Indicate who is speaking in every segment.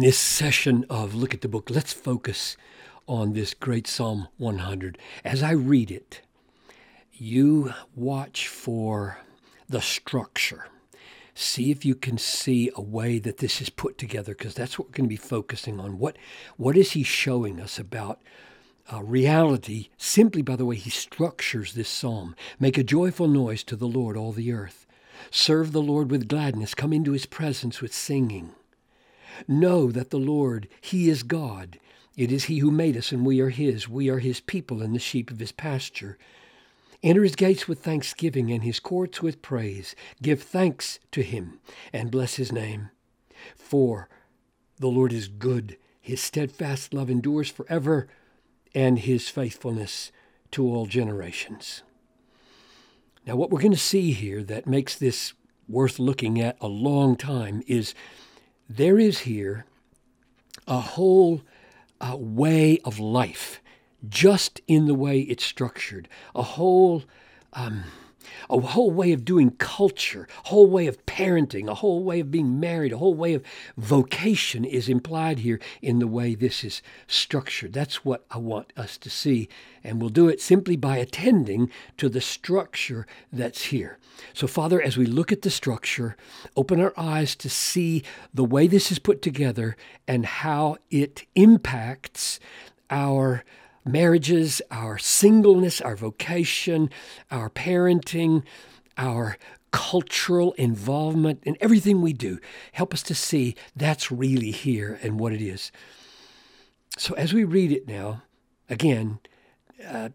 Speaker 1: in this session of Look at the Book, let's focus on this great Psalm 100. As I read it, you watch for the structure. See if you can see a way that this is put together, because that's what we're going to be focusing on. What, what is he showing us about uh, reality simply by the way he structures this psalm? Make a joyful noise to the Lord, all the earth. Serve the Lord with gladness. Come into his presence with singing. Know that the Lord, He is God. It is He who made us, and we are His. We are His people and the sheep of His pasture. Enter His gates with thanksgiving and His courts with praise. Give thanks to Him and bless His name. For the Lord is good. His steadfast love endures forever, and His faithfulness to all generations. Now, what we're going to see here that makes this worth looking at a long time is there is here a whole uh, way of life, just in the way it's structured, a whole. Um, a whole way of doing culture, a whole way of parenting, a whole way of being married, a whole way of vocation is implied here in the way this is structured. That's what I want us to see. And we'll do it simply by attending to the structure that's here. So, Father, as we look at the structure, open our eyes to see the way this is put together and how it impacts our marriages, our singleness, our vocation, our parenting, our cultural involvement in everything we do. Help us to see that's really here and what it is. So as we read it now, again, uh,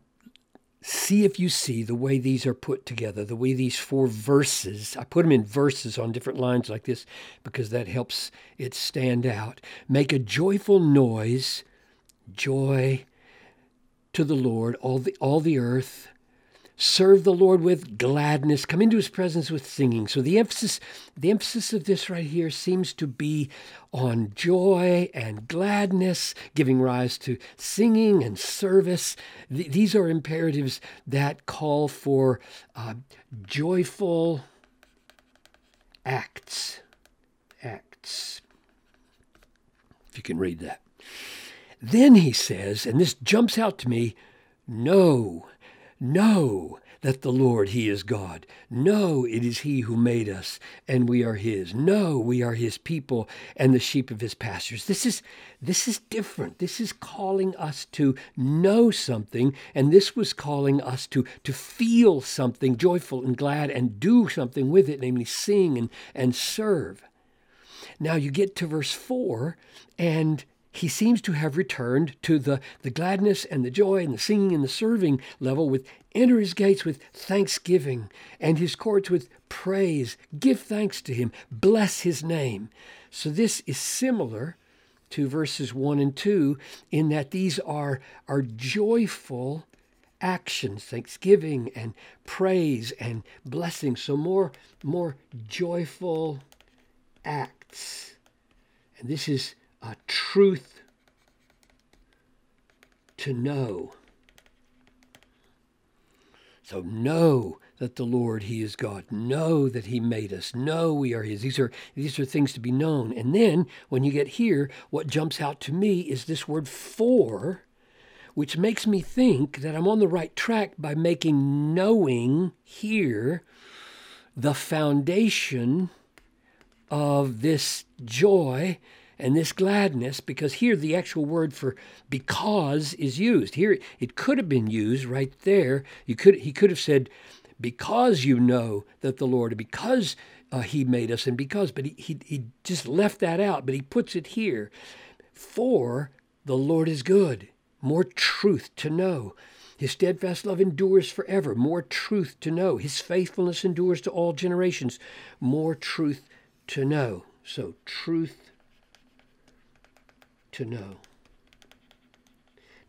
Speaker 1: see if you see the way these are put together, the way these four verses, I put them in verses on different lines like this because that helps it stand out. Make a joyful noise, joy, to the Lord, all the, all the earth. Serve the Lord with gladness. Come into his presence with singing. So the emphasis, the emphasis of this right here seems to be on joy and gladness, giving rise to singing and service. Th- these are imperatives that call for uh, joyful acts. Acts. If you can read that. Then he says, and this jumps out to me know, know that the Lord, He is God. Know it is He who made us, and we are His. Know we are His people and the sheep of His pastures. This is this is different. This is calling us to know something, and this was calling us to to feel something joyful and glad and do something with it, namely sing and, and serve. Now you get to verse four, and he seems to have returned to the, the gladness and the joy and the singing and the serving level with enter his gates with thanksgiving and his courts with praise. Give thanks to him. Bless his name. So this is similar to verses 1 and 2 in that these are, are joyful actions, thanksgiving and praise and blessing. So more, more joyful acts. And this is a truth to know. So know that the Lord He is God. Know that He made us. Know we are His. These are these are things to be known. And then when you get here, what jumps out to me is this word for, which makes me think that I'm on the right track by making knowing here the foundation of this joy and this gladness, because here the actual word for because is used. Here it could have been used right there. You could he could have said, because you know that the Lord, because uh, he made us, and because, but he, he he just left that out, but he puts it here. For the Lord is good, more truth to know. His steadfast love endures forever, more truth to know. His faithfulness endures to all generations, more truth to know. So, truth to know.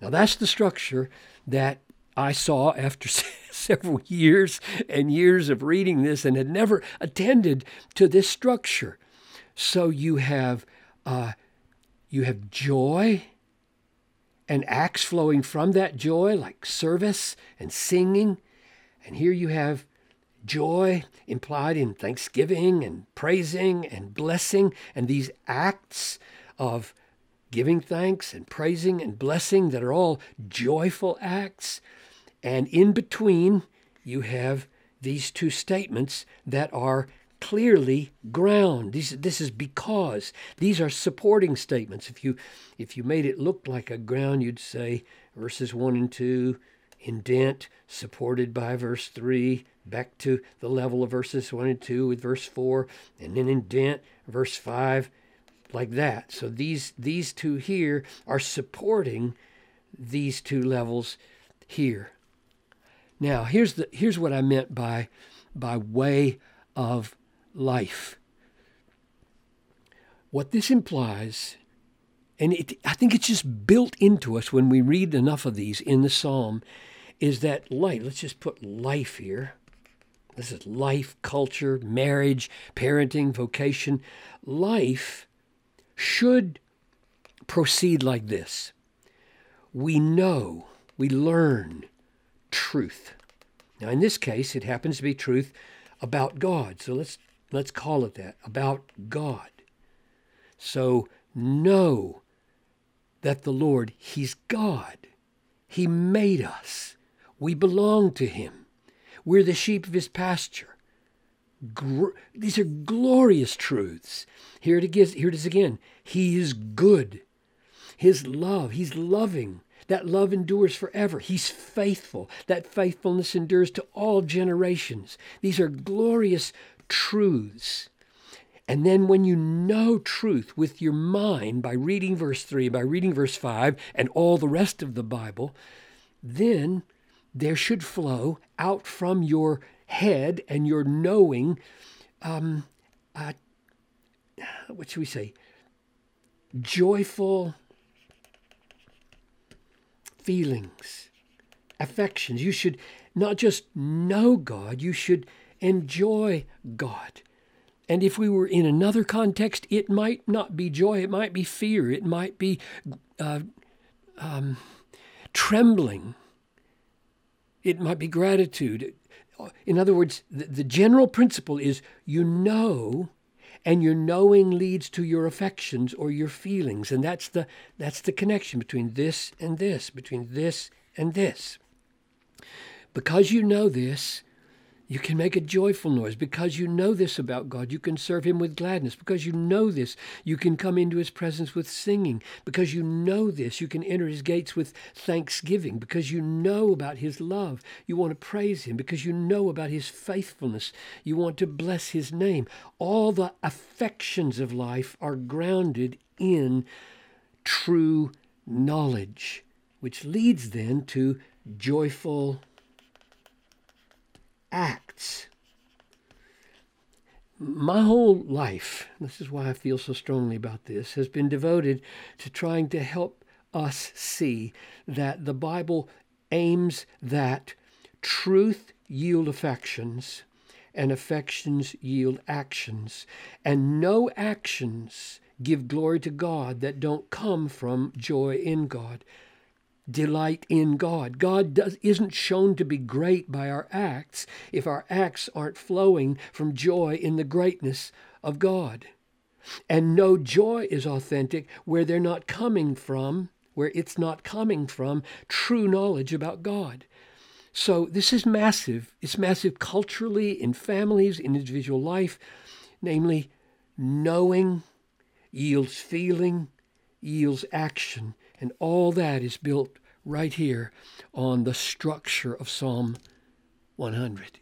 Speaker 1: Now, that's the structure that I saw after several years and years of reading this and had never attended to this structure. So you have uh, you have joy and acts flowing from that joy, like service and singing, and here you have joy implied in thanksgiving and praising and blessing, and these acts of giving thanks and praising and blessing that are all joyful acts. And in between, you have these two statements that are clearly ground. These, this is because. These are supporting statements. If you, if you made it look like a ground, you'd say verses 1 and 2, indent, supported by verse 3, back to the level of verses 1 and 2 with verse 4, and then indent, verse 5, like that. So these, these two here are supporting these two levels here. Now, here's, the, here's what I meant by, by way of life. What this implies, and it, I think it's just built into us when we read enough of these in the psalm, is that life, let's just put life here. This is life, culture, marriage, parenting, vocation. Life should proceed like this we know, we learn truth. Now, in this case, it happens to be truth about God. So let's let's call it that about God. So know that the Lord, He's God. He made us. We belong to Him. We're the sheep of His pasture. Gr- these are glorious truths. Here it is. Here it is again. He is good. His love. He's loving. That love endures forever. He's faithful. That faithfulness endures to all generations. These are glorious truths. And then when you know truth with your mind by reading verse 3, by reading verse 5, and all the rest of the Bible, then there should flow out from your head and your knowing, um, uh, what should we say? Joyful feelings, affections. You should not just know God, you should enjoy God. And if we were in another context, it might not be joy, it might be fear, it might be uh, um, trembling, it might be gratitude. In other words, the, the general principle is you know and your knowing leads to your affections or your feelings. And that's the that's the connection between this and this between this and this. Because you know this you can make a joyful noise because you know this about God. You can serve Him with gladness because you know this. You can come into His presence with singing because you know this. You can enter His gates with thanksgiving because you know about His love. You want to praise Him because you know about His faithfulness. You want to bless His name. All the affections of life are grounded in true knowledge, which leads then to joyful acts. My whole life, this is why I feel so strongly about this, has been devoted to trying to help us see that the Bible aims that truth yield affections and affections yield actions, and no actions give glory to God that don't come from joy in God delight in God. God does, isn't shown to be great by our acts if our acts aren't flowing from joy in the greatness of God. And no joy is authentic where they're not coming from, where it's not coming from true knowledge about God. So this is massive. It's massive culturally, in families, in individual life, namely, knowing yields feeling, yields action. And all that is built right here on the structure of Psalm 100.